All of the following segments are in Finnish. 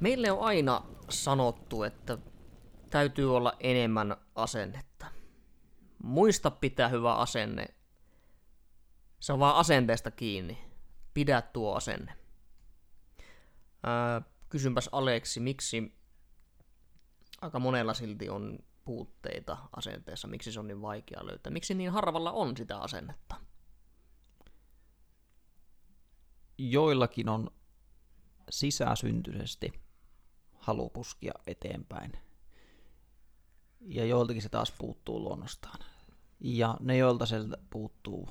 Meille on aina sanottu, että täytyy olla enemmän asennetta. Muista pitää hyvä asenne. Se on vaan asenteesta kiinni. Pidä tuo asenne. Ää, kysynpäs Aleksi, miksi aika monella silti on puutteita asenteessa, miksi se on niin vaikea löytää, miksi niin harvalla on sitä asennetta? Joillakin on sisäsyntyisesti halu puskia eteenpäin. Ja joiltakin se taas puuttuu luonnostaan. Ja ne, joilta se puuttuu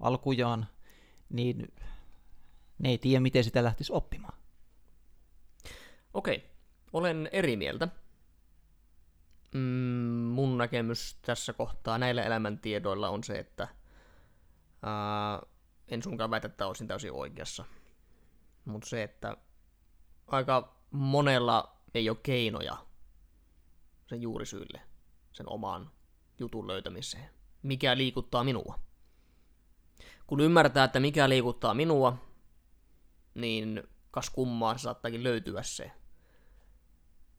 alkujaan, niin ne ei tiedä, miten sitä lähtisi oppimaan. Okei, olen eri mieltä. Mm, mun näkemys tässä kohtaa näillä elämäntiedoilla on se, että ää, en sunkaan väitä, että olisin täysin oikeassa. Mutta se, että aika monella ei ole keinoja sen juurisyille, sen oman jutun löytämiseen. Mikä liikuttaa minua? Kun ymmärtää, että mikä liikuttaa minua, niin kas kummaa se saattaakin löytyä se,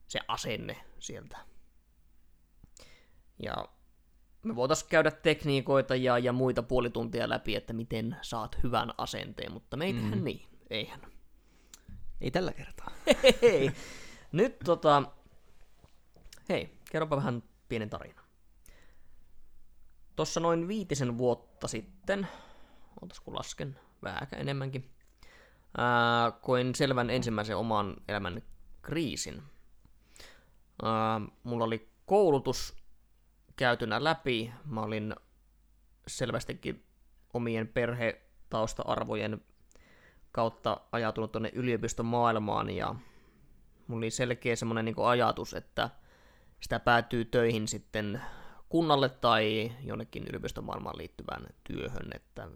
se asenne sieltä. Ja me voitaisiin käydä tekniikoita ja, ja muita puolituntia läpi, että miten saat hyvän asenteen, mutta me ei mm. tehdä niin, eihän. Ei tällä kertaa. Hei, nyt tota, hei, kerropa vähän pienen tarina. Tuossa noin viitisen vuotta sitten, otas kun lasken, vähän enemmänkin, ää, koin selvän ensimmäisen oman elämän kriisin. Ää, mulla oli koulutus käytynä läpi, mä olin selvästikin omien perhetausta-arvojen kautta ajatunut tuonne yliopiston maailmaan ja mulla oli selkeä semmoinen niin ajatus, että sitä päätyy töihin sitten kunnalle tai jonnekin yliopistomaailmaan liittyvään työhön, että,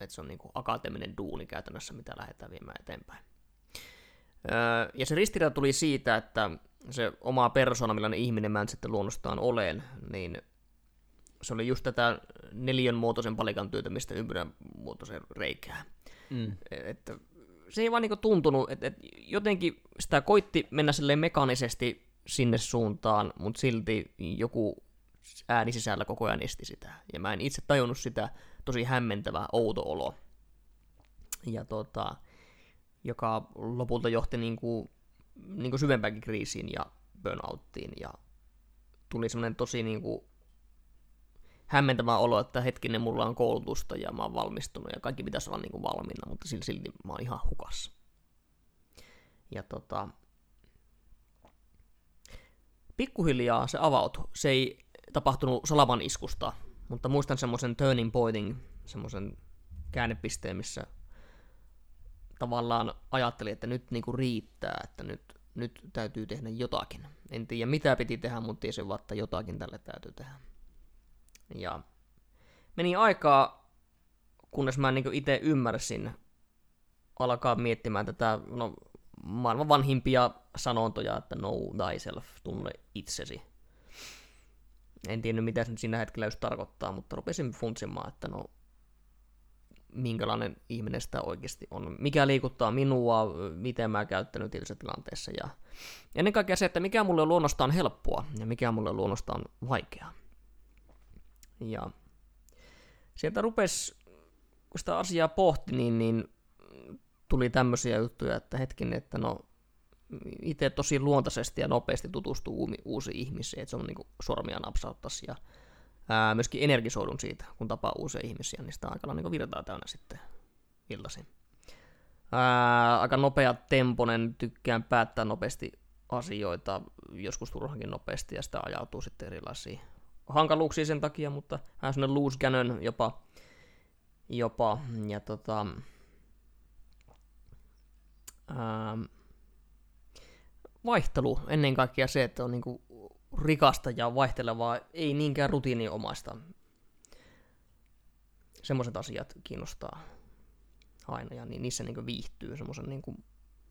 että se on niin akateeminen duuni käytännössä, mitä lähdetään viemään eteenpäin. Ja se ristiriita tuli siitä, että se oma persona, millainen ihminen mä sitten luonnostaan olen, niin se oli just tätä neljän muotoisen palikan työtämistä ympyrän muotoisen reikää. Mm. Että se ei vaan niinku tuntunut, että, että jotenkin sitä koitti mennä silleen mekaanisesti sinne suuntaan, mutta silti joku ääni sisällä koko ajan esti sitä. Ja mä en itse tajunnut sitä tosi hämmentävää outo olo. Ja tota, joka lopulta johti niinku, niinku syvempäänkin kriisiin ja burnouttiin. Ja tuli semmoinen tosi niinku hämmentävä olo, että hetkinen, mulla on koulutusta ja mä oon valmistunut ja kaikki pitäisi olla niinku valmiina, mutta silti mä oon ihan hukassa. Ja tota, pikkuhiljaa se avautui. Se ei tapahtunut salaman iskusta, mutta muistan semmoisen turning pointin, semmoisen käännepisteen, missä tavallaan ajattelin, että nyt niinku riittää, että nyt, nyt täytyy tehdä jotakin. En tiedä mitä piti tehdä, mutta tiesin vaan, että jotakin tälle täytyy tehdä. Ja meni aikaa, kunnes mä niin itse ymmärsin alkaa miettimään tätä no, maailman vanhimpia sanontoja, että know thyself, tunne itsesi. En tiennyt, mitä se siinä hetkellä just tarkoittaa, mutta rupesin funtsimaan, että no, minkälainen ihminen sitä oikeasti on. Mikä liikuttaa minua, miten mä käyttänyt tietyissä tilanteessa. Ja ennen kaikkea se, että mikä mulle luonnostaan helppoa ja mikä mulle luonnostaan vaikeaa. Ja sieltä rupesi, kun sitä asiaa pohti, niin, niin tuli tämmöisiä juttuja, että hetkin, että no itse tosi luontaisesti ja nopeasti tutustuu uusiin ihmisiin, että se on niin sormia napsauttaisi ja ää, myöskin energisoidun siitä, kun tapaa uusia ihmisiä, niin sitä aika niin virtaa täynnä sitten iltaisin. Ää, aika nopea temponen, tykkään päättää nopeasti asioita, joskus turhankin nopeasti, ja sitä ajautuu sitten erilaisiin hankaluuksia sen takia, mutta hän on semmoinen loose cannon jopa, jopa ja tota, ää, vaihtelu, ennen kaikkea se, että on niinku rikasta ja vaihtelevaa, ei niinkään rutiiniomaista. Semmoiset asiat kiinnostaa aina ja niissä niinku viihtyy semmoisen niinku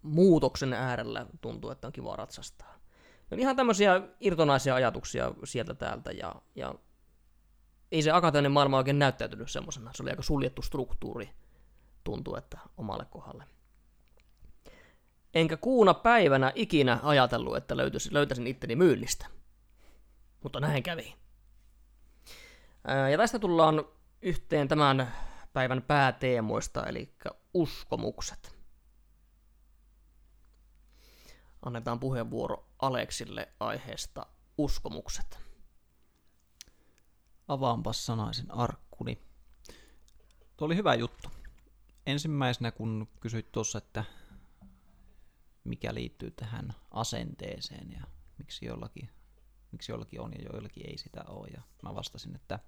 muutoksen äärellä tuntuu, että on kiva ratsastaa. Ja ihan tämmöisiä irtonaisia ajatuksia sieltä täältä ja, ja ei se akateeminen maailma oikein näyttäytynyt semmoisena. Se oli aika suljettu struktuuri, tuntuu, että omalle kohdalle. enkä kuuna päivänä ikinä ajatellut, että löytyisin, löytäisin itteni myynnistä. Mutta näin kävi. Ja tästä tullaan yhteen tämän päivän pääteemoista, eli uskomukset. Annetaan puheenvuoro Aleksille aiheesta uskomukset. Avaanpas sanaisen arkkuni. Tuo oli hyvä juttu. Ensimmäisenä kun kysyit tuossa, että mikä liittyy tähän asenteeseen ja miksi jollakin, miksi jollakin on ja joillakin ei sitä ole. Ja mä vastasin, että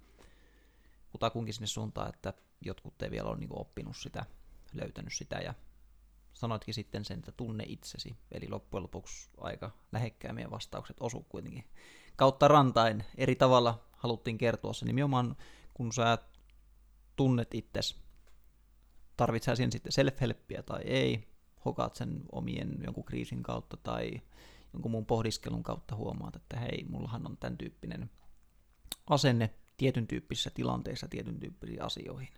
kutakunkin sinne suuntaan, että jotkut ei vielä ole niin oppinut sitä, löytänyt sitä ja sanoitkin sitten sen, että tunne itsesi. Eli loppujen lopuksi aika lähekkään meidän vastaukset osu kuitenkin kautta rantain eri tavalla haluttiin kertoa se nimenomaan, kun sä tunnet itses, tarvitset sen sitten self-helppiä tai ei, hokaat sen omien jonkun kriisin kautta tai jonkun muun pohdiskelun kautta huomaat, että hei, mullahan on tämän tyyppinen asenne tietyn tyyppisissä tilanteissa tietyn tyyppisiin asioihin.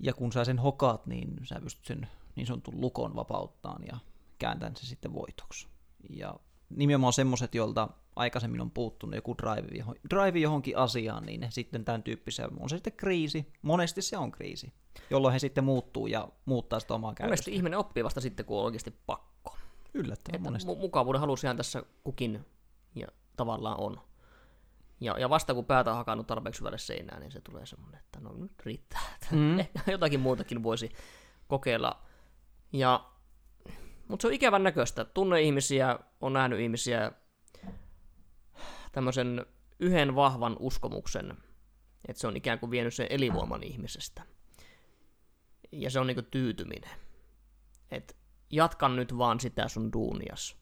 Ja kun sä sen hokaat, niin sä pystyt sen niin sanotun lukon vapauttaan ja kääntämään se sitten voitoksi. Ja nimenomaan semmoiset, joilta aikaisemmin on puuttunut joku drive, johon, drive johonkin asiaan, niin sitten tämän tyyppisiä, on se sitten kriisi, monesti se on kriisi, jolloin he sitten muuttuu ja muuttaa sitä omaa käytöstä. Monesti ihminen oppii vasta sitten, kun on oikeasti pakko. Yllättävän Että monesti. mu- mukavuuden halusihan tässä kukin ja tavallaan on. Ja, ja vasta kun päätä on hakannut tarpeeksi syvälle seinään, niin se tulee semmoinen, että no nyt riittää. Mm. Ehkä jotakin muutakin voisi kokeilla. Ja, mutta se on ikävän näköistä. Tunne ihmisiä, on nähnyt ihmisiä tämmöisen yhden vahvan uskomuksen, että se on ikään kuin vienyt sen elinvoiman ihmisestä. Ja se on niinku tyytyminen. Että jatkan nyt vaan sitä sun duunias.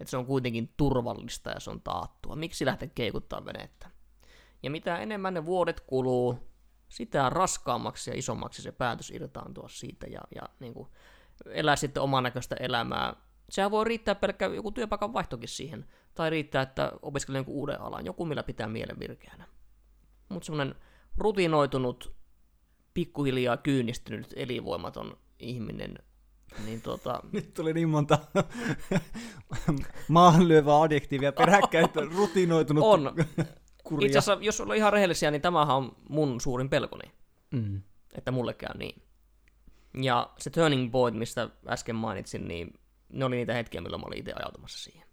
Että se on kuitenkin turvallista ja se on taattua. Miksi lähteä keikuttaa venettä? Ja mitä enemmän ne vuodet kuluu, sitä raskaammaksi ja isommaksi se päätös irtaantua siitä ja, ja niin kuin elää sitten oman näköistä elämää. Sehän voi riittää pelkkä joku työpaikan vaihtokin siihen, tai riittää, että opiskelee jonkun uuden alan, joku millä pitää mielen virkeänä. Mutta semmoinen rutinoitunut, pikkuhiljaa kyynistynyt, elinvoimaton ihminen, niin tota, Nyt tuli niin monta maahanlyövää adjektiivia peräkkäin, että rutinoitunut on. kurja. Itse asiassa, jos ollaan ihan rehellisiä, niin tämähän on mun suurin pelkoni. Mm. että mulle käy niin. Ja se turning point, mistä äsken mainitsin, niin ne oli niitä hetkiä, milloin mä olin itse ajautumassa siihen.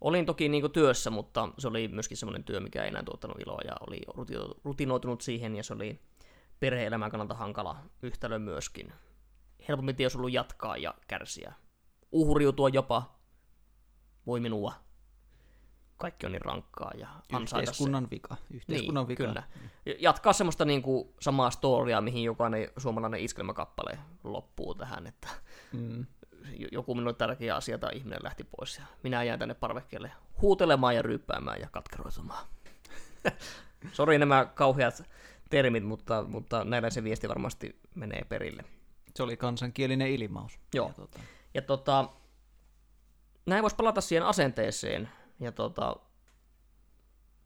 Olin toki niin työssä, mutta se oli myöskin semmoinen työ, mikä ei enää tuottanut iloa ja oli ruti- rutinoitunut siihen ja se oli perhe-elämän kannalta hankala yhtälö myöskin. Helpommin olisi ollut jatkaa ja kärsiä. Uhriutua jopa. Voi minua. Kaikki on niin rankkaa ja ansaita se. Yhteiskunnan vika. Yhteiskunnan niin, vika. Kyllä. Jatkaa semmoista niin kuin samaa storiaa, mihin jokainen suomalainen iskelmäkappale loppuu tähän, että Mm. joku minulle tärkeä asia tai ihminen lähti pois ja minä jään tänne parvekkeelle huutelemaan ja ryyppäämään ja katkeroitumaan. Sori nämä kauheat termit, mutta, mutta näillä se viesti varmasti menee perille. Se oli kansankielinen ilmaus. Joo. Ja, tota, Ja tota, näin voisi palata siihen asenteeseen, ja tota,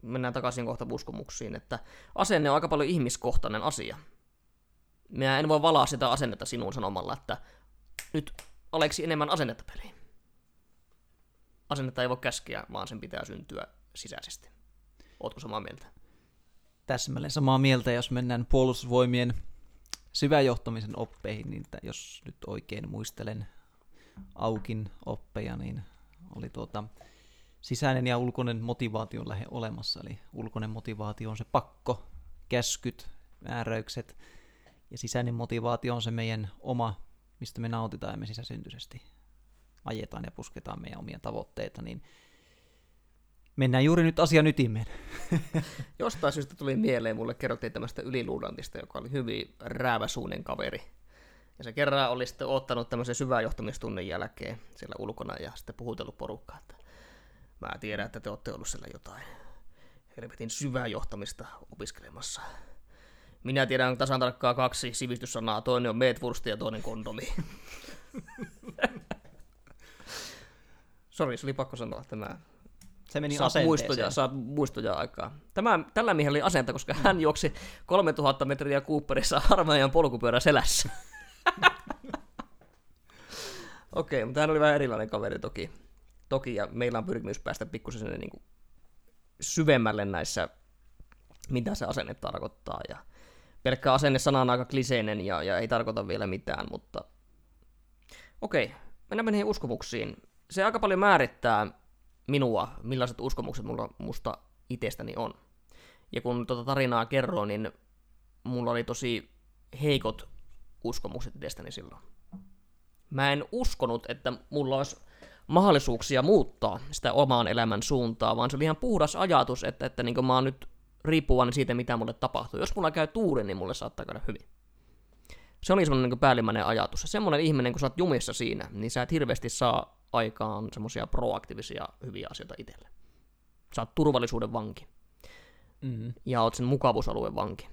mennään takaisin kohta uskomuksiin, että asenne on aika paljon ihmiskohtainen asia. Minä en voi valaa sitä asennetta sinuun sanomalla, että nyt Aleksi enemmän asennetta peliin. Asennetta ei voi käskeä, vaan sen pitää syntyä sisäisesti. Ootko samaa mieltä? täsmälleen samaa mieltä, jos mennään puolustusvoimien syväjohtamisen oppeihin, niin jos nyt oikein muistelen Aukin oppeja, niin oli tuota sisäinen ja ulkoinen motivaatio lähe olemassa. Eli ulkoinen motivaatio on se pakko, käskyt, määräykset, ja sisäinen motivaatio on se meidän oma, mistä me nautitaan ja me sisäsyntyisesti ajetaan ja pusketaan meidän omia tavoitteita, niin mennään juuri nyt asian ytimeen. Jostain syystä tuli mieleen, mulle kerrottiin tämmöistä yliluudantista, joka oli hyvin rääväsuunen kaveri. Ja se kerran oli sitten ottanut tämmöisen syvän johtamistunnin jälkeen siellä ulkona ja sitten puhutellut porukkaa, että mä tiedän, että te olette ollut siellä jotain helvetin syvää johtamista opiskelemassa. Minä tiedän tasan tarkkaan kaksi sivistyssanaa, toinen on meetwursti ja toinen kondomi. Sori, se oli pakko sanoa tämä Se meni saat asenteeseen. muistoja, saat muistoja aikaa. Tämä, tällä miehellä oli asenta, koska hän juoksi 3000 metriä Cooperissa armeijan polkupyörä selässä. Okei, mutta hän oli vähän erilainen kaveri toki. Toki, ja meillä on pyrkimys päästä pikkusen sinne niin kuin syvemmälle näissä, mitä se asenne tarkoittaa. Ja pelkkä asenne sana on aika kliseinen ja, ja ei tarkoita vielä mitään, mutta okei, mennään niihin uskomuksiin. Se aika paljon määrittää minua, millaiset uskomukset mulla musta itsestäni on. Ja kun tuota tarinaa kerroin, niin mulla oli tosi heikot uskomukset itsestäni silloin. Mä en uskonut, että mulla olisi mahdollisuuksia muuttaa sitä omaan elämän suuntaa, vaan se oli ihan puhdas ajatus, että, että niin mä oon nyt riippuvainen siitä, mitä mulle tapahtuu. Jos mulla käy tuuri, niin mulle saattaa käydä hyvin. Se oli semmoinen niin päällimmäinen ajatus. semmoinen ihminen, kun sä oot jumissa siinä, niin sä et hirveästi saa aikaan semmoisia proaktiivisia hyviä asioita itselle. Sä oot turvallisuuden vanki. Mm. Ja oot sen mukavuusalueen vanki.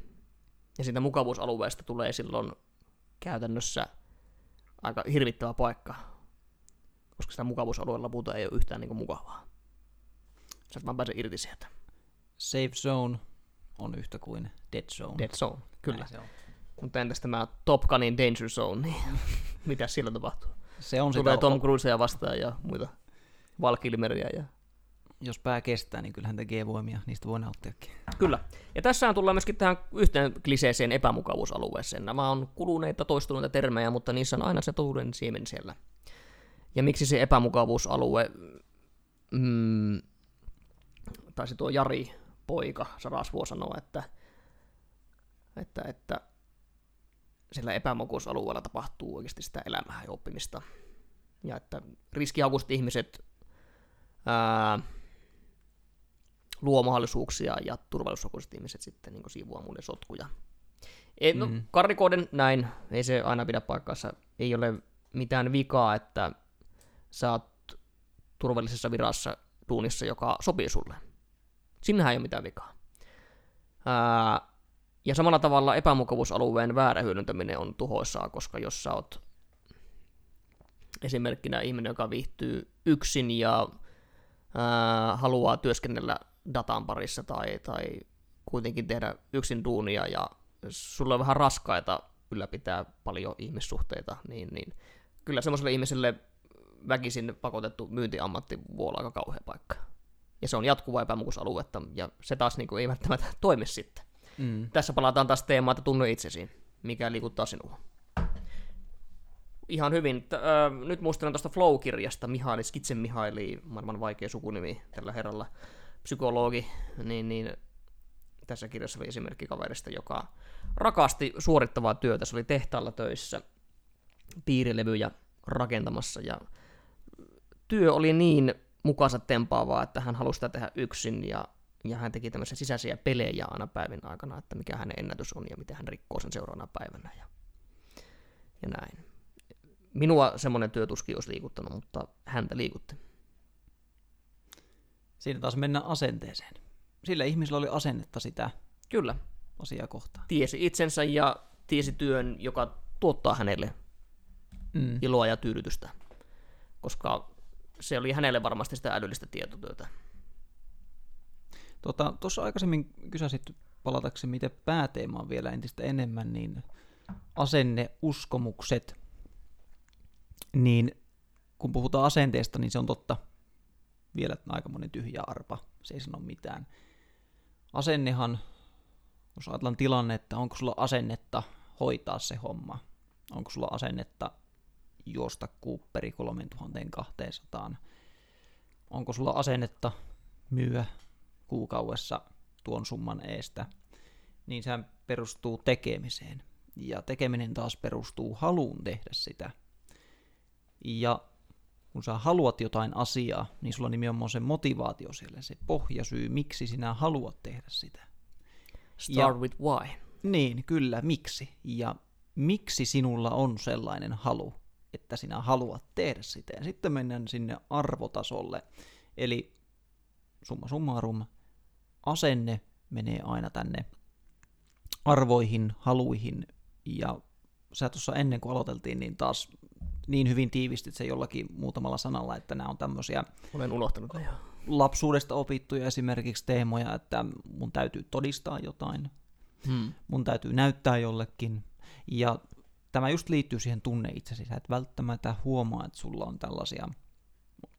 Ja siitä mukavuusalueesta tulee silloin käytännössä aika hirvittävä paikka, koska sitä mukavuusalueella puhuta ei ole yhtään niin kuin mukavaa. Sä et vaan pääse irti sieltä. Safe zone on yhtä kuin dead zone. Dead zone, kyllä. se on. Mutta entäs tämä Top Gunin Danger Zone, niin mitä sillä tapahtuu? Se on Tulee Tom Cruisea vastaan ja muita Valkilmeriä ja jos pää kestää, niin kyllähän tekee voimia, niistä voi nauttiakin. Kyllä. Ja tässä tullaan myöskin tähän yhteen kliseeseen epämukavuusalueeseen. Nämä on kuluneita, toistuneita termejä, mutta niissä on aina se totuuden siemen siellä. Ja miksi se epämukavuusalue, mm, taisi tuo Jari poika Sarasvuo sanoa, että, että, että sillä epämukavuusalueella tapahtuu oikeasti sitä elämää ja oppimista. Ja että riskihakuiset ihmiset ää, luo mahdollisuuksia ja turvallisuushakuiset ihmiset sitten niin siivoaa muille sotkuja. Ei, no, mm. karrikoiden näin, ei se aina pidä paikkaansa. Ei ole mitään vikaa, että sä oot turvallisessa virassa tuunissa, joka sopii sulle. Sinnehän ei ole mitään vikaa. Ää, ja samalla tavalla epämukavuusalueen väärä hyödyntäminen on tuhoisaa, koska jos sä oot esimerkkinä ihminen, joka viihtyy yksin ja ää, haluaa työskennellä datan parissa tai, tai kuitenkin tehdä yksin duunia ja sulla on vähän raskaita ylläpitää paljon ihmissuhteita, niin, niin kyllä semmoiselle ihmiselle väkisin pakotettu myyntiammatti voi olla aika kauhea paikka. Ja se on jatkuvaa epämukusaluetta, ja se taas niin kuin, ei välttämättä toimi sitten. Mm. Tässä palataan taas teemaan, että tunne itsesi, mikä liikuttaa sinua. Ihan hyvin. T- äh, nyt muistelen tuosta Flow-kirjasta, Mihaili, Skitsen Mihaili, maailman vaikea sukunimi tällä herralla psykologi, niin, niin tässä kirjassa oli esimerkki kaverista, joka rakasti suorittavaa työtä. Se oli tehtaalla töissä piirilevyjä rakentamassa ja työ oli niin mukansa tempaavaa, että hän halusi sitä tehdä yksin ja, ja hän teki tämmöisiä sisäisiä pelejä aina päivän aikana, että mikä hänen ennätys on ja miten hän rikkoo sen seuraavana päivänä ja, ja näin. Minua semmoinen työtuski olisi liikuttanut, mutta häntä liikutti. Siinä taas mennään asenteeseen. Sillä ihmisellä oli asennetta sitä Kyllä. asiaa kohtaan. Tiesi itsensä ja tiesi työn, joka tuottaa hänelle mm. iloa ja tyydytystä. Koska se oli hänelle varmasti sitä älyllistä tietotyötä. Tuossa tota, aikaisemmin kysäsit palatakseni miten pääteemaan vielä entistä enemmän, niin asenne, uskomukset, niin kun puhutaan asenteesta, niin se on totta. Vielä aikamoinen tyhjä arpa, se ei sano mitään. Asennehan, jos ajatellaan tilanne, että onko sulla asennetta hoitaa se homma, onko sulla asennetta juosta Cooperi 3200, onko sulla asennetta myyä kuukaudessa tuon summan eestä, niin se perustuu tekemiseen. Ja tekeminen taas perustuu haluun tehdä sitä. Ja kun sä haluat jotain asiaa, niin sulla on nimenomaan se motivaatio siellä, se pohjasyy, miksi sinä haluat tehdä sitä. Start ja, with why. Niin, kyllä, miksi. Ja miksi sinulla on sellainen halu, että sinä haluat tehdä sitä. Ja sitten mennään sinne arvotasolle. Eli summa summarum, asenne menee aina tänne arvoihin, haluihin, ja sä tuossa ennen kuin aloiteltiin, niin taas niin hyvin tiivistit se jollakin muutamalla sanalla, että nämä on tämmöisiä Olen unohtanut ne lapsuudesta opittuja esimerkiksi teemoja, että mun täytyy todistaa jotain, hmm. mun täytyy näyttää jollekin, ja tämä just liittyy siihen tunne itsesi. Sä et välttämättä huomaa, että sulla on tällaisia,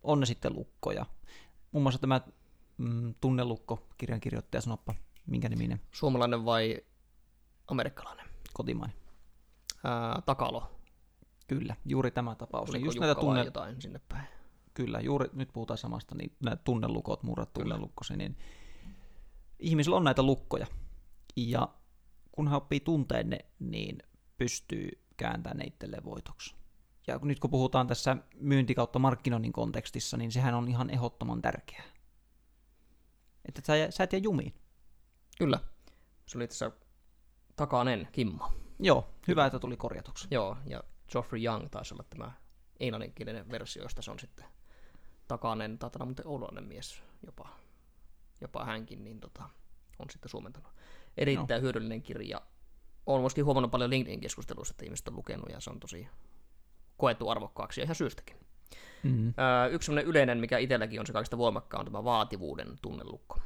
on ne sitten lukkoja. Muun muassa tämä mm, tunnelukko, kirjan kirjoittaja, sanoppa, minkä niminen, Suomalainen vai amerikkalainen? kotimainen. Ää, takalo. Kyllä, juuri tämä tapaus. Oliko Just Jukka näitä tunne, jotain sinne päin? kyllä, juuri nyt puhutaan samasta, niin nämä tunnelukot, murrat tunnelukkosi, niin ihmisillä on näitä lukkoja. Ja kun hän oppii tunteen ne, niin pystyy kääntämään ne itselleen voitoksi. Ja nyt kun puhutaan tässä myynti kautta markkinoinnin kontekstissa, niin sehän on ihan ehdottoman tärkeää. Että sä, sä et jää jumiin. Kyllä. Se oli tässä Takanen Kimmo. Joo, hyvä, että tuli korjatuksi. Joo, ja Geoffrey Young taisi olla tämä englanninkielinen versio, josta se on sitten Takanen, taitaa olla muuten oululainen mies jopa, jopa hänkin, niin tota, on sitten suomentanut. Erittäin no. hyödyllinen kirja. Olen myöskin huomannut paljon LinkedIn-keskusteluissa, että ihmiset on lukenut, ja se on tosi koettu arvokkaaksi, ja ihan syystäkin. Mm. Öö, yksi sellainen yleinen, mikä itselläkin on se kaikista voimakkaan, on tämä vaativuuden tunnelukko.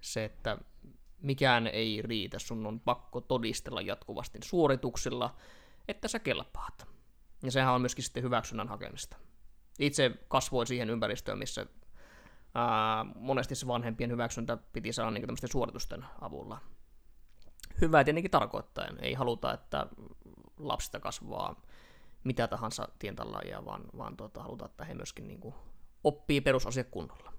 Se, että mikään ei riitä, sun on pakko todistella jatkuvasti suorituksilla, että sä kelpaat. Ja sehän on myöskin sitten hyväksynnän hakemista. Itse kasvoin siihen ympäristöön, missä ää, monesti se vanhempien hyväksyntä piti saada niin tämmöisten suoritusten avulla. Hyvää tietenkin tarkoittaen. Ei haluta, että lapsista kasvaa mitä tahansa tientalajia, vaan, vaan tuota, halutaan, että he myöskin niin kuin, oppii perusasiat kunnolla.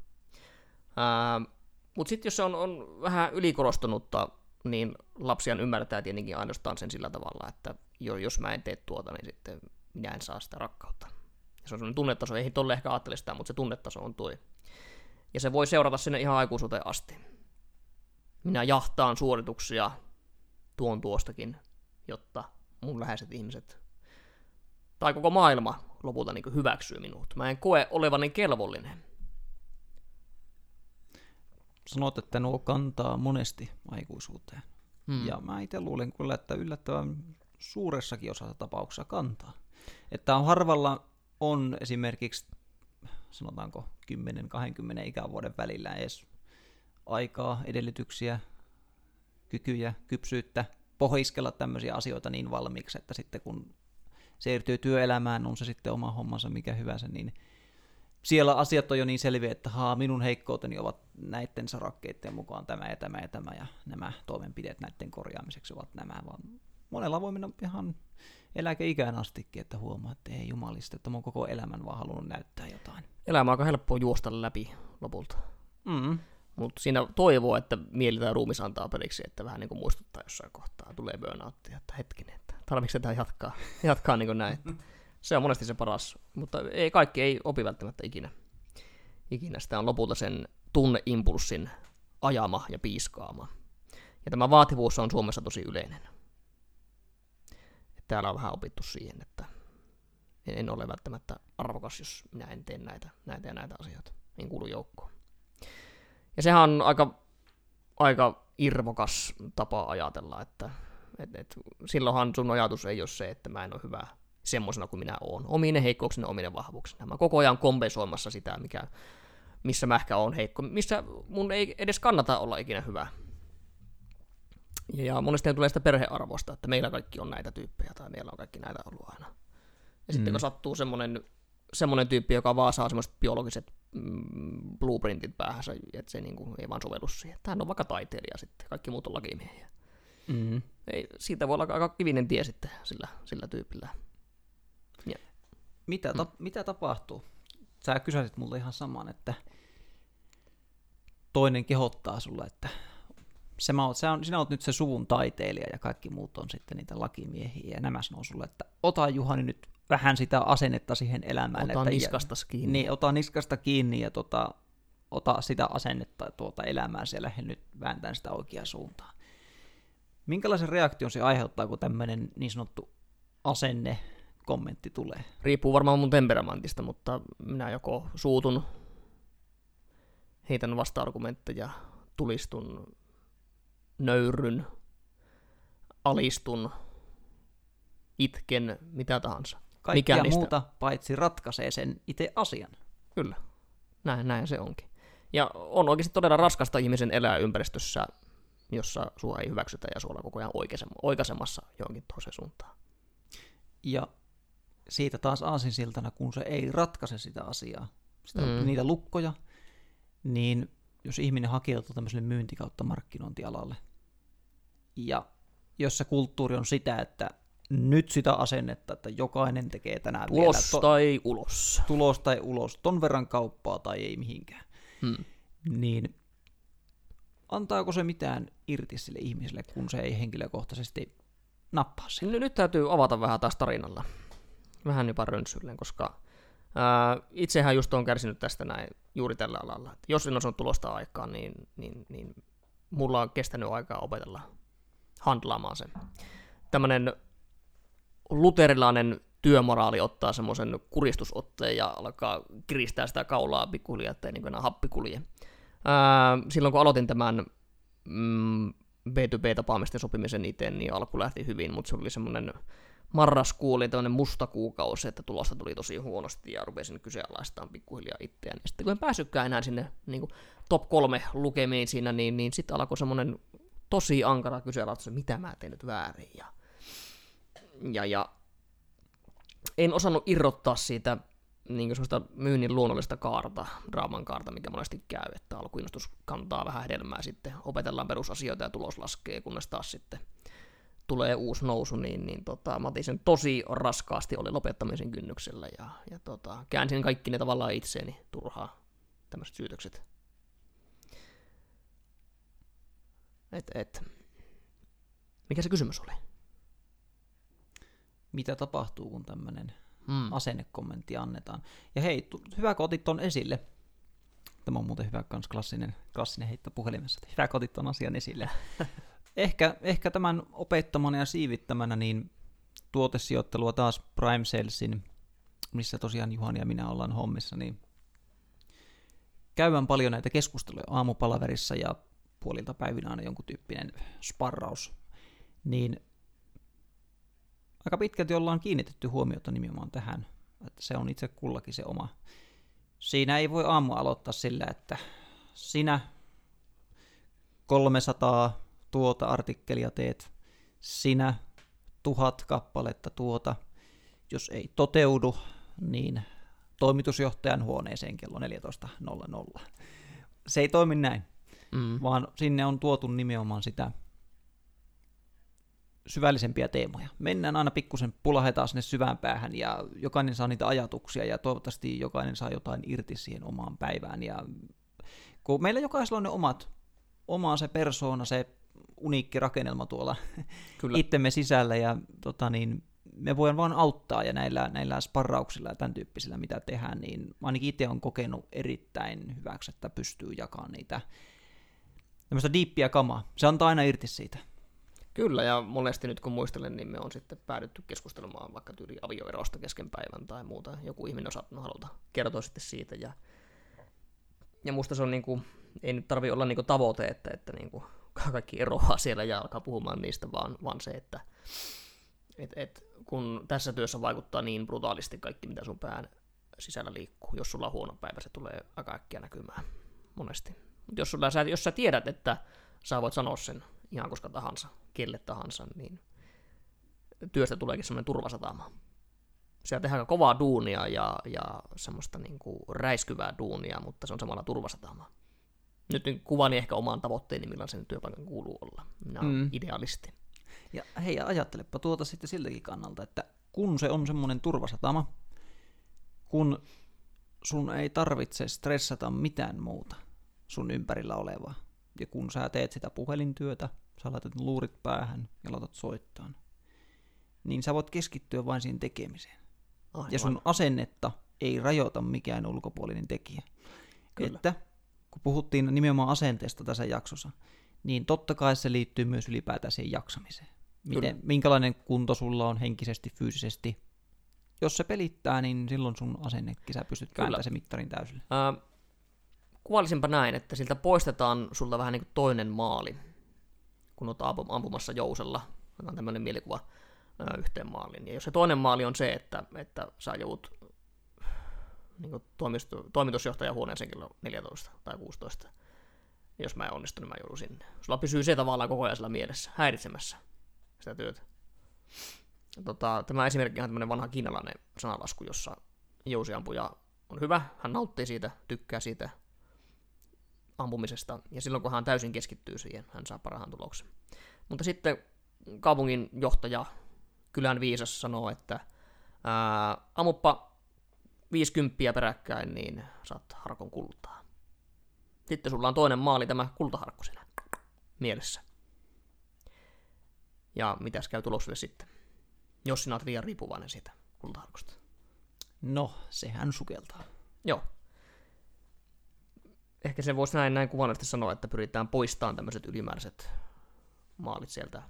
Mutta sitten jos se on, on vähän ylikorostunutta, niin lapsian ymmärtää tietenkin ainoastaan sen sillä tavalla, että jo, jos mä en tee tuota, niin sitten minä en saa sitä rakkautta. Ja se on sellainen tunnetaso, ei tolle ehkä ajattele sitä, mutta se tunnetaso on tuo. Ja se voi seurata sinne ihan aikuisuuteen asti. Minä jahtaan suorituksia tuon tuostakin, jotta mun läheiset ihmiset tai koko maailma lopulta niin hyväksyy minut. Mä en koe olevani kelvollinen. Sanot, että nuo kantaa monesti aikuisuuteen. Hmm. Ja mä itse luulen kyllä, että yllättävän suuressakin osassa tapauksessa kantaa. Että harvalla on esimerkiksi, sanotaanko 10-20 ikävuoden välillä edes aikaa, edellytyksiä, kykyjä, kypsyyttä pohdiskella tämmöisiä asioita niin valmiiksi, että sitten kun siirtyy työelämään, on se sitten oma hommansa mikä hyvänsä, niin siellä asiat on jo niin selviä, että haa, minun heikkouteni ovat näiden sarakkeiden mukaan tämä ja tämä ja tämä, ja nämä toimenpiteet näiden korjaamiseksi ovat nämä, vaan monella voi mennä ihan eläkeikään astikin, että huomaa, että ei jumalista, että mä oon koko elämän vaan halunnut näyttää jotain. Elämä on aika helppoa juosta läpi lopulta. Mm. Mutta siinä toivoo, että mieli tai ruumis antaa periksi, että vähän niin kuin muistuttaa jossain kohtaa. Tulee burnouttia, että hetkinen, tarvitsetko tätä jatkaa, jatkaa niin kuin näin. Se on monesti se paras, mutta ei kaikki ei opi välttämättä ikinä. Ikinä sitä on lopulta sen tunneimpulssin ajama ja piiskaama. Ja tämä vaativuus on Suomessa tosi yleinen. Täällä on vähän opittu siihen, että en, en ole välttämättä arvokas, jos minä en tee näitä, näitä ja näitä asioita. En kuulu joukkoon. Ja sehän on aika, aika irvokas tapa ajatella, että et, et, silloinhan sun ajatus ei ole se, että mä en ole hyvä semmoisena kuin minä oon. Omine heikkouksina, omine vahvuuksina. Mä koko ajan kompensoimassa sitä, mikä, missä mä ehkä oon heikko, missä mun ei edes kannata olla ikinä hyvä. Ja monesti tulee sitä perhearvosta, että meillä kaikki on näitä tyyppejä tai meillä on kaikki näitä ollut aina. Ja sitten Mm. kun sattuu semmoinen, semmoinen tyyppi, joka vaan saa semmoiset biologiset mm, blueprintit päähänsä, että se niinku ei vaan sovellu siihen. Että hän on vaikka taiteilija sitten, kaikki muut on lakimiehiä. Mm. Ei, siitä voi olla aika kivinen tie sitten sillä, sillä tyypillä. Mitä, ta- mitä tapahtuu? Sä kysäsit mulle ihan saman, että toinen kehottaa sulle, että se mä oot, sä on, sinä oot nyt se suvun taiteilija ja kaikki muut on sitten niitä lakimiehiä ja nämä sanoo sulle, että ota Juhani nyt vähän sitä asennetta siihen elämään. Ota että, niskastas kiinni. Niin, ota niskasta kiinni ja tota, ota sitä asennetta tuota elämään siellä ja nyt vääntää sitä oikeaan suuntaan. Minkälaisen reaktion se aiheuttaa, kun tämmöinen niin sanottu asenne kommentti tulee? Riippuu varmaan mun temperamentista, mutta minä joko suutun, heitän vasta-argumentteja, tulistun, nöyryn, alistun, itken, mitä tahansa. Kaikkia Mikä niistä? muuta paitsi ratkaisee sen itse asian. Kyllä, näin, näin se onkin. Ja on oikeasti todella raskasta ihmisen elää ympäristössä, jossa sua ei hyväksytä ja sua ollaan koko ajan oikaisemassa johonkin toiseen suuntaan. Ja siitä taas aasinsiltana, kun se ei ratkaise sitä asiaa, sitä, mm. niitä lukkoja, niin jos ihminen hakeutuu tämmöiselle myynti- kautta markkinointialalle, ja jos se kulttuuri on sitä, että nyt sitä asennetta, että jokainen tekee tänään tulos vielä... To- tai ulos. Tulos tai ulos, ton verran kauppaa tai ei mihinkään. Hmm. Niin antaako se mitään irti sille ihmiselle, kun se ei henkilökohtaisesti nappaa sen? Nyt täytyy avata vähän taas tarinalla. Vähän jopa röntsylleen, koska ää, itsehän just on kärsinyt tästä näin juuri tällä alalla. Et jos en on tulosta aikaa, niin, niin, niin mulla on kestänyt aikaa opetella handlaamaan sen. Tämmöinen luterilainen työmoraali ottaa semmoisen kuristusotteen ja alkaa kiristää sitä kaulaa pikkuhiljaa, ettei niin enää happi kulje. Silloin kun aloitin tämän mm, B2B-tapaamisten sopimisen itse, niin alku lähti hyvin, mutta se oli semmoinen marraskuu oli tämmöinen musta kuukausi, että tulosta tuli tosi huonosti ja rupesin kyseenalaistamaan pikkuhiljaa itseään. Ja sitten kun en päässytkään enää sinne niin kuin top kolme lukemiin siinä, niin, niin sitten alkoi semmoinen tosi ankara kyseenalaistus, mitä mä teen nyt väärin. Ja, ja, ja en osannut irrottaa siitä niin sellaista myynnin luonnollista kaarta, draaman kaarta, mikä monesti käy, että alkuinnostus kantaa vähän hedelmää sitten, opetellaan perusasioita ja tulos laskee, kunnes taas sitten tulee uusi nousu, niin, niin tota, mä sen tosi raskaasti, oli lopettamisen kynnyksellä ja, ja tota, käänsin kaikki ne tavallaan itseeni turhaa tämmöiset syytökset. Et, et. Mikä se kysymys oli? Mitä tapahtuu, kun tämmöinen mm. asennekommentti annetaan? Ja hei, tu- hyvä kun otit ton esille. Tämä on muuten hyvä kans klassinen, klassinen heitto puhelimessa. Hyvä kun otit ton asian esille. ehkä, ehkä tämän opettamana ja siivittämänä niin tuotesijoittelua taas Prime Salesin, missä tosiaan Juhani ja minä ollaan hommissa, niin käydään paljon näitä keskusteluja aamupalaverissa ja puolilta päivinä aina jonkun tyyppinen sparraus, niin aika pitkälti ollaan kiinnitetty huomiota nimenomaan tähän, että se on itse kullakin se oma. Siinä ei voi aamu aloittaa sillä, että sinä 300 tuota artikkelia teet, sinä tuhat kappaletta tuota, jos ei toteudu, niin toimitusjohtajan huoneeseen kello 14.00. Se ei toimi näin mm. vaan sinne on tuotu nimenomaan sitä syvällisempiä teemoja. Mennään aina pikkusen pulahetaan sinne syvään päähän ja jokainen saa niitä ajatuksia ja toivottavasti jokainen saa jotain irti siihen omaan päivään. Ja kun meillä jokaisella on ne omat, oma se persoona, se uniikki rakennelma tuolla Kyllä. itsemme sisällä ja tota niin, me voidaan vaan auttaa ja näillä, näillä sparrauksilla ja tämän tyyppisillä, mitä tehdään, niin ainakin itse on kokenut erittäin hyväksi, että pystyy jakamaan niitä tämmöistä diippiä kamaa. Se antaa aina irti siitä. Kyllä, ja monesti nyt kun muistelen, niin me on sitten päädytty keskustelemaan vaikka tyyli avioerosta kesken päivän tai muuta. Joku ihminen on saattanut haluta kertoa sitten siitä. Ja, ja musta se on niin kuin, ei nyt tarvi olla niin kuin tavoite, että, että niin kuin kaikki eroaa siellä ja alkaa puhumaan niistä, vaan, vaan se, että et, et, kun tässä työssä vaikuttaa niin brutaalisti kaikki, mitä sun pään sisällä liikkuu. Jos sulla on huono päivä, se tulee aika äkkiä näkymään monesti. Mutta jos, sulla, jos sä tiedät, että sä voit sanoa sen ihan koska tahansa, kelle tahansa, niin työstä tuleekin semmoinen turvasatama. Siellä tehdään kovaa duunia ja, ja semmoista niin kuin räiskyvää duunia, mutta se on samalla turvasatama. Nyt kuvani ehkä omaan tavoitteeni, millaisen työpaikan kuuluu olla. Minä mm. idealisti. Ja hei, ajattelepa tuota sitten siltäkin kannalta, että kun se on semmoinen turvasatama, kun sun ei tarvitse stressata mitään muuta – sun ympärillä olevaa. Ja kun sä teet sitä puhelintyötä, sä laitat luurit päähän ja laitat soittaa, niin sä voit keskittyä vain siihen tekemiseen. Aivan. Ja sun asennetta ei rajoita mikään ulkopuolinen tekijä. Kyllä. Että kun puhuttiin nimenomaan asenteesta tässä jaksossa, niin totta kai se liittyy myös ylipäätään siihen jaksamiseen. Miten, minkälainen kunto sulla on henkisesti, fyysisesti. Jos se pelittää, niin silloin sun asennekin sä pystyt kääntämään se mittarin täysille. Äh, kuvailisinpa näin, että siltä poistetaan sulta vähän niin kuin toinen maali, kun olet ampumassa jousella. Otetaan tämmöinen mielikuva yhteen maaliin. Ja jos se toinen maali on se, että, että sä joudut niin toimitusjohtajan huoneeseen kello 14 tai 16, Jos mä en onnistu, niin mä joudun sinne. Sulla pysyy se tavallaan koko ajan sillä mielessä, häiritsemässä sitä työtä. Tota, tämä esimerkki on tämmöinen vanha kiinalainen sanalasku, jossa jousiampuja on hyvä, hän nauttii siitä, tykkää siitä ampumisesta, ja silloin kun hän täysin keskittyy siihen, hän saa parhaan tuloksen. Mutta sitten kaupungin johtaja, kylän viisas, sanoo, että ää, ammuppa 50 peräkkäin, niin saat harkon kultaa. Sitten sulla on toinen maali, tämä kultaharkko siinä mielessä. Ja mitäs käy tulokselle sitten, jos sinä olet liian riippuvainen siitä kultaharkosta? No, sehän sukeltaa. Joo. Ehkä se voisi näin, näin kuvallisesti sanoa, että pyritään poistamaan tämmöiset ylimääräiset maalit sieltä.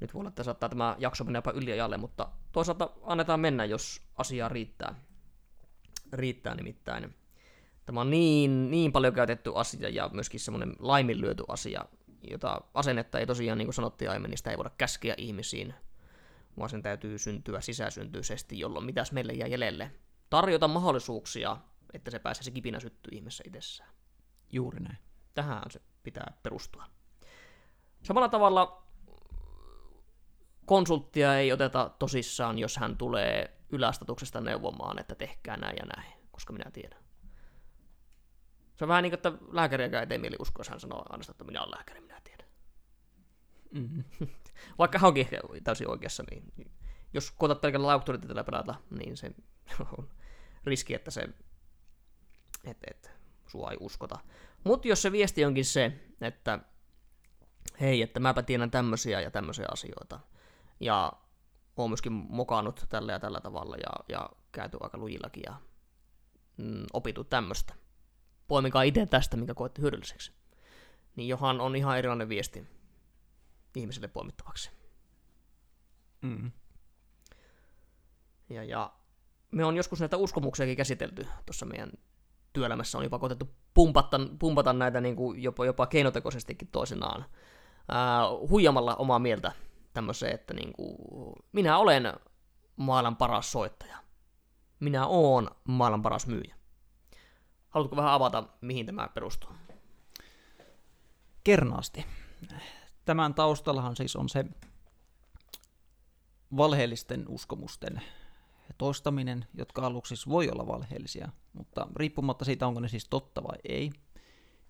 Nyt voi olla, että saattaa tämä jakso mennä jopa yliajalle, mutta toisaalta annetaan mennä, jos asiaa riittää. Riittää nimittäin. Tämä on niin, niin paljon käytetty asia ja myöskin semmoinen laiminlyöty asia, jota asennetta ei tosiaan, niin kuin sanottiin aiemmin, niin sitä ei voida käskeä ihmisiin, vaan sen täytyy syntyä sisäsyntyisesti, jolloin mitäs meille jää jäljelle. Tarjota mahdollisuuksia, että se pääsee se kipinä syttyy ihmisessä itsessään. Juuri näin. Tähän se pitää perustua. Samalla tavalla konsulttia ei oteta tosissaan, jos hän tulee ylästatuksesta neuvomaan, että tehkää näin ja näin, koska minä tiedän. Se on vähän niin kuin, että lääkäriäkään ei tee mieli uskoa, jos hän sanoo aina, että minä olen lääkäri, minä tiedän. Mm-hmm. Vaikka hän onkin täysin oikeassa, niin jos koetat pelkällä auktoriteetilla pelata, niin se on riski, että se, et, et, sua ei uskota. Mutta jos se viesti onkin se, että hei, että mäpä tiedän tämmöisiä ja tämmöisiä asioita, ja oon myöskin mokannut tällä ja tällä tavalla, ja, ja käyty aika lujillakin, ja mm, opitu tämmöistä. Poimikaa itse tästä, mikä koette hyödylliseksi. Niin johan on ihan erilainen viesti ihmiselle poimittavaksi. Mm. Ja, ja me on joskus näitä uskomuksiakin käsitelty tuossa meidän työelämässä. On jopa koetettu pumpata, pumpata näitä niin kuin jopa, jopa keinotekoisestikin toisinaan ää, huijamalla omaa mieltä tämmöiseen, että niin kuin, minä olen maailman paras soittaja. Minä oon maailman paras myyjä. Haluatko vähän avata, mihin tämä perustuu? Kernaasti. Tämän taustallahan siis on se valheellisten uskomusten toistaminen, jotka aluksi siis voi olla valheellisia, mutta riippumatta siitä, onko ne siis totta vai ei,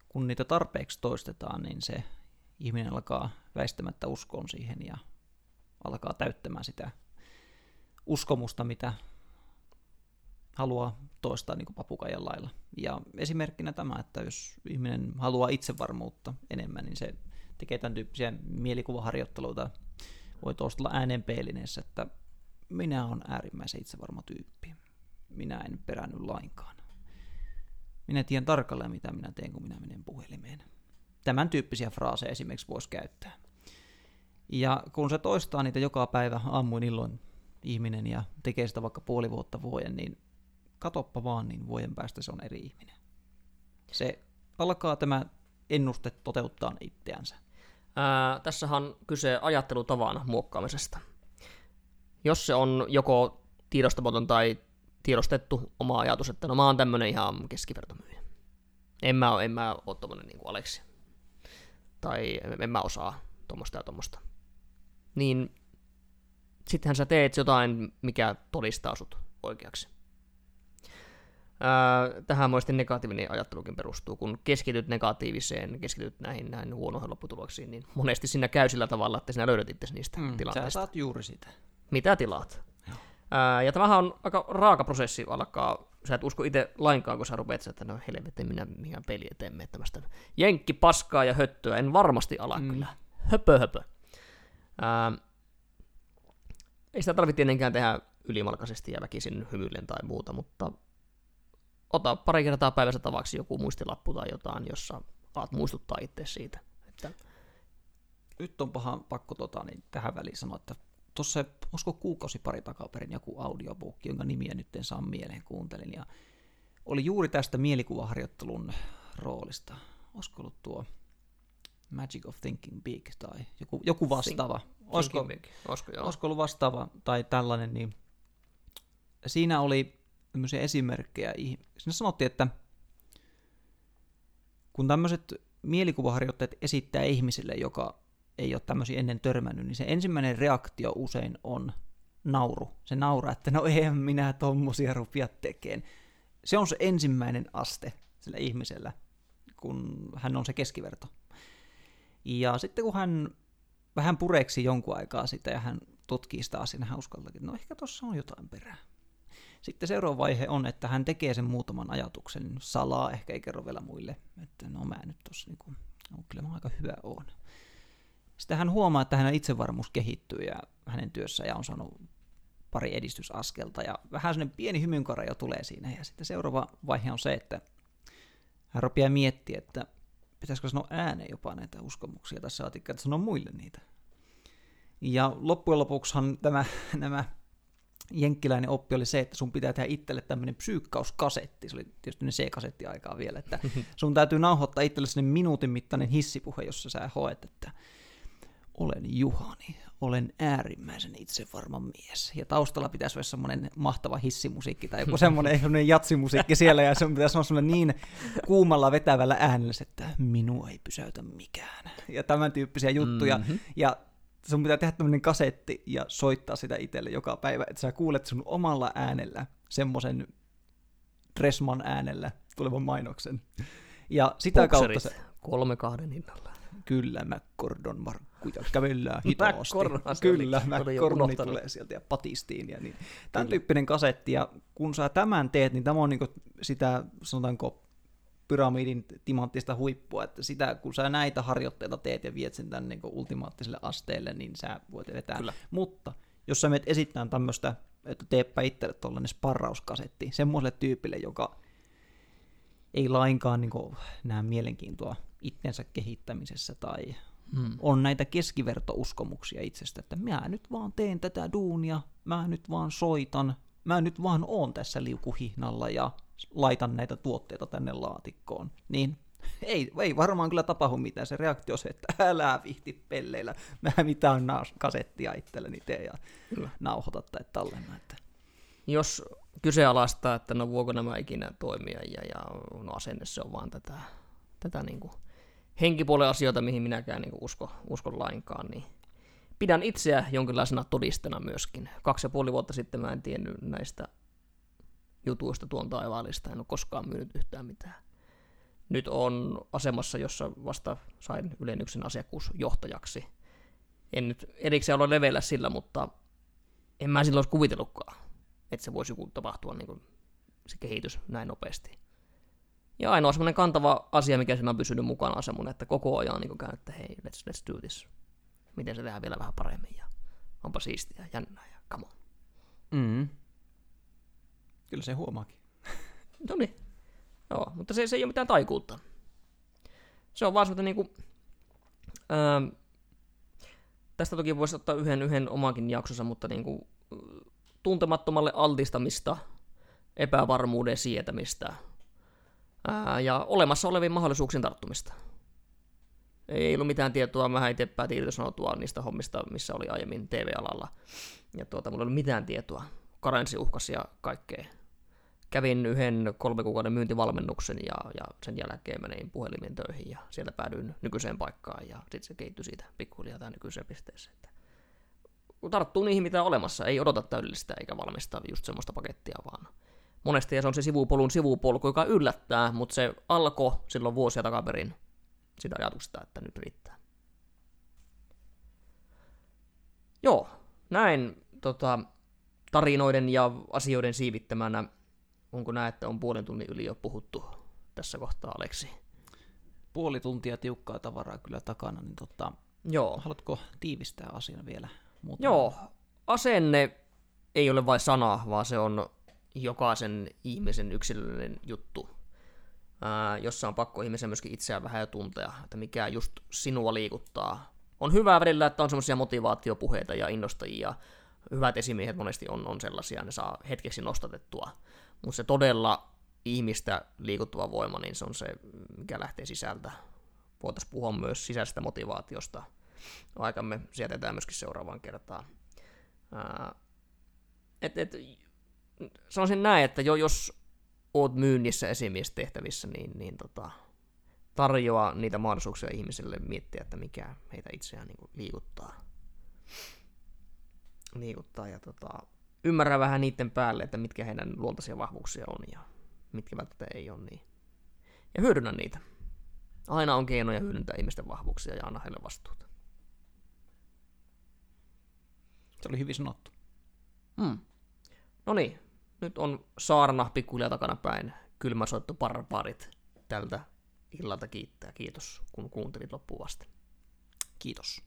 kun niitä tarpeeksi toistetaan, niin se ihminen alkaa väistämättä uskoon siihen ja alkaa täyttämään sitä uskomusta, mitä haluaa toistaa niin papukajan lailla. Ja esimerkkinä tämä, että jos ihminen haluaa itsevarmuutta enemmän, niin se tekee tämän tyyppisiä mielikuvaharjoitteluita. Voi tuosta ääneen peilineessä, että minä olen äärimmäisen itsevarma tyyppi. Minä en perännyt lainkaan. Minä tiedän tarkalleen, mitä minä teen, kun minä menen puhelimeen. Tämän tyyppisiä fraaseja esimerkiksi voisi käyttää. Ja kun se toistaa niitä joka päivä aamuin illoin ihminen ja tekee sitä vaikka puoli vuotta vuoden, niin katoppa vaan, niin vuoden päästä se on eri ihminen. Se alkaa tämä ennuste toteuttaa itseänsä. Ää, tässähän on kyse ajattelutavan muokkaamisesta. Jos se on joko tiedostamaton tai tiedostettu oma ajatus, että no mä oon tämmönen ihan keskivertomyyjä. En mä, en mä oo tommonen niin kuin Aleksi. Tai en, en mä osaa tuommoista ja tuommoista. Niin sittenhän sä teet jotain, mikä todistaa sut oikeaksi. Ää, tähän muisesti negatiivinen ajattelukin perustuu. Kun keskityt negatiiviseen, keskityt näihin, näihin huonoihin lopputuloksiin, niin monesti sinä käy sillä tavalla, että sinä löydät itse niistä mm, tilanteista. Sä saat juuri sitä. Mitä tilaat? Ää, ja tämähän on aika raaka prosessi alkaa. Sä et usko itse lainkaan, kun sä rupeat, että no helvetti, minä mihin peli eteen mene tämmöistä jenkki paskaa ja höttöä. En varmasti ala mm. kyllä. Höpö höpö. Ää, ei sitä tarvitse tietenkään tehdä ylimalkaisesti ja väkisin hymyillen tai muuta, mutta ota pari kertaa päivässä tavaksi joku muistilappu tai jotain, jossa alat muistuttaa itse siitä. Että... Nyt on paha pakko tota, niin tähän väliin sanoa, että tuossa olisiko kuukausi pari takaperin joku audiobookki, jonka nimiä nyt en saa mieleen, kuuntelin, ja oli juuri tästä mielikuvaharjoittelun roolista. Olisiko ollut tuo Magic of Thinking Big tai joku, joku vastaava. Think, olisiko, big. Olisiko, joo. olisiko ollut vastaava tai tällainen, niin siinä oli tämmöisiä esimerkkejä. Siinä sanottiin, että kun tämmöiset mielikuvaharjoitteet esittää ihmisille, joka ei ole tämmöisiä ennen törmännyt, niin se ensimmäinen reaktio usein on nauru. Se nauraa, että no eihän minä tommosia rupia tekemään. Se on se ensimmäinen aste sillä ihmisellä, kun hän on se keskiverto. Ja sitten kun hän vähän pureksi jonkun aikaa sitä ja hän tutkii sitä asiaa, hän uskaltakin, että no ehkä tuossa on jotain perää. Sitten seuraava vaihe on, että hän tekee sen muutaman ajatuksen salaa, ehkä ei kerro vielä muille, että no mä nyt tossa niinku, no, kyllä mä aika hyvä oon. Sitten hän huomaa, että hänen itsevarmuus kehittyy ja hänen työssä ja on saanut pari edistysaskelta ja vähän sellainen pieni hymynkara jo tulee siinä. Ja sitten seuraava vaihe on se, että hän rupeaa miettiä, että pitäisikö sanoa ääneen jopa näitä uskomuksia tässä saatikka, että sanoa muille niitä. Ja loppujen lopuksihan tämä, nämä jenkkiläinen oppi oli se, että sun pitää tehdä itselle tämmöinen psyykkauskasetti, se oli tietysti ne C-kasetti aikaa vielä, että sun täytyy nauhoittaa itselle sinne minuutin mittainen hissipuhe, jossa sä hoet, että olen Juhani, olen äärimmäisen itsevarma mies. Ja taustalla pitäisi olla semmoinen mahtava hissimusiikki tai joku semmoinen, semmoinen jatsimusiikki siellä, ja se pitäisi olla semmoinen niin kuumalla vetävällä äänellä, että minua ei pysäytä mikään. Ja tämän tyyppisiä juttuja. Mm-hmm. Ja sun pitää tehdä tämmöinen kasetti ja soittaa sitä itselle joka päivä, että sä kuulet sun omalla äänellä semmoisen Dressman äänellä tulevan mainoksen. Ja sitä Bukserit, kautta se... kolme kahden hinnalla. Kyllä, McCordon markkuja kävellään hitaasti. Kyllä, unohtanut. tulee sieltä ja patistiin. Ja niin. Tämän tyyppinen kasetti, ja kun sä tämän teet, niin tämä on niinku sitä, sanotaanko, pyramidin timanttista huippua, että sitä, kun sä näitä harjoitteita teet ja viet sen tänne niin ultimaattiselle asteelle, niin sä voit vetää. Kyllä. Mutta jos sä menet esittämään tämmöistä, että teepä itselle tuollainen sparrauskasetti, semmoiselle tyypille, joka ei lainkaan niin näe mielenkiintoa itsensä kehittämisessä tai Hmm. on näitä keskivertouskomuksia itsestä, että mä nyt vaan teen tätä duunia, mä nyt vaan soitan, mä nyt vaan oon tässä liukuhihnalla ja laitan näitä tuotteita tänne laatikkoon, niin ei, ei varmaan kyllä tapahdu mitään. Se reaktio on se, että älä vihti pelleillä, mä mitään naas- kasettia itselleni tee ja Kyllä. nauhoita tai tallenna. Että. Jos kyseenalaistaa, että no voiko nämä ikinä toimia, ja, ja no asenne se on vaan tätä, tätä niin kuin henkipuolen asioita, mihin minäkään niin usko, uskon lainkaan, niin pidän itseä jonkinlaisena todistena myöskin. Kaksi ja puoli vuotta sitten mä en tiennyt näistä jutuista tuon taivaallista, en ole koskaan myynyt yhtään mitään. Nyt on asemassa, jossa vasta sain ylennyksen asiakkuusjohtajaksi. En nyt erikseen ole leveillä sillä, mutta en mä silloin olisi kuvitellutkaan, että se voisi joku tapahtua niin kuin se kehitys näin nopeasti. Ja ainoa semmoinen kantava asia, mikä siinä on pysynyt mukana, on semmoinen, että koko ajan niin käy, että hei, let's, let's do this. Miten se tehdään vielä vähän paremmin ja onpa siistiä, jännää ja come on. Mm. Kyllä se huomaakin. No niin. Joo, mutta se, se ei ole mitään taikuutta. Se on vaan semmoinen niinku... Ää, tästä toki voisi ottaa yhden, yhden omankin jaksonsa, mutta niinku, tuntemattomalle altistamista, epävarmuuden sietämistä ää, ja olemassa oleviin mahdollisuuksien tarttumista. Ei ollut mitään tietoa, mä itse päätin irtisanoutua niistä hommista, missä oli aiemmin TV-alalla. Ja tuota, mulla ei ollut mitään tietoa. Karenssi uhkasi ja kaikkea kävin yhden kolme kuukauden myyntivalmennuksen ja, ja sen jälkeen menin puhelimen töihin ja sieltä päädyin nykyiseen paikkaan ja sitten se kehittyi siitä pikkuhiljaa tähän nykyiseen pisteeseen. Että tarttuu niihin, mitä on olemassa, ei odota täydellistä eikä valmista just semmoista pakettia, vaan monesti ja se on se sivupolun sivupolku, joka yllättää, mutta se alkoi silloin vuosia takaperin sitä ajatusta, että nyt riittää. Joo, näin tota, tarinoiden ja asioiden siivittämänä Onko näin, että on puolen tunnin yli jo puhuttu tässä kohtaa, Aleksi? Puoli tuntia tiukkaa tavaraa kyllä takana, niin tota, Joo. haluatko tiivistää asian vielä? Muutama? Joo. Asenne ei ole vain sana, vaan se on jokaisen ihmisen yksilöllinen juttu, jossa on pakko ihmisen myöskin itseään vähän jo tuntea, että mikä just sinua liikuttaa. On hyvä välillä, että on semmoisia motivaatiopuheita ja innostajia. Hyvät esimiehet monesti on, on sellaisia, ne saa hetkeksi nostatettua. Mutta se todella ihmistä liikuttava voima, niin se on se, mikä lähtee sisältä. Voitaisiin puhua myös sisäisestä motivaatiosta. Aikamme sijoitetaan myöskin seuraavaan kertaan. Ää, et, et, sanoisin näin, että jo, jos oot myynnissä esimiestehtävissä, niin, niin tota, tarjoaa niitä mahdollisuuksia ihmisille miettiä, että mikä heitä itseään niin kuin liikuttaa. liikuttaa ja tota, ymmärrä vähän niiden päälle, että mitkä heidän luontaisia vahvuuksia on ja mitkä välttämättä ei ole. Niin. Ja hyödynnä niitä. Aina on keinoja hyödyntää ihmisten vahvuuksia ja anna heille vastuuta. Se oli hyvin sanottu. Mm. No niin, nyt on saarna pikkuhiljaa takana päin. Kylmäsoitto parparit tältä illalta kiittää. Kiitos, kun kuuntelit loppuun asti. Kiitos.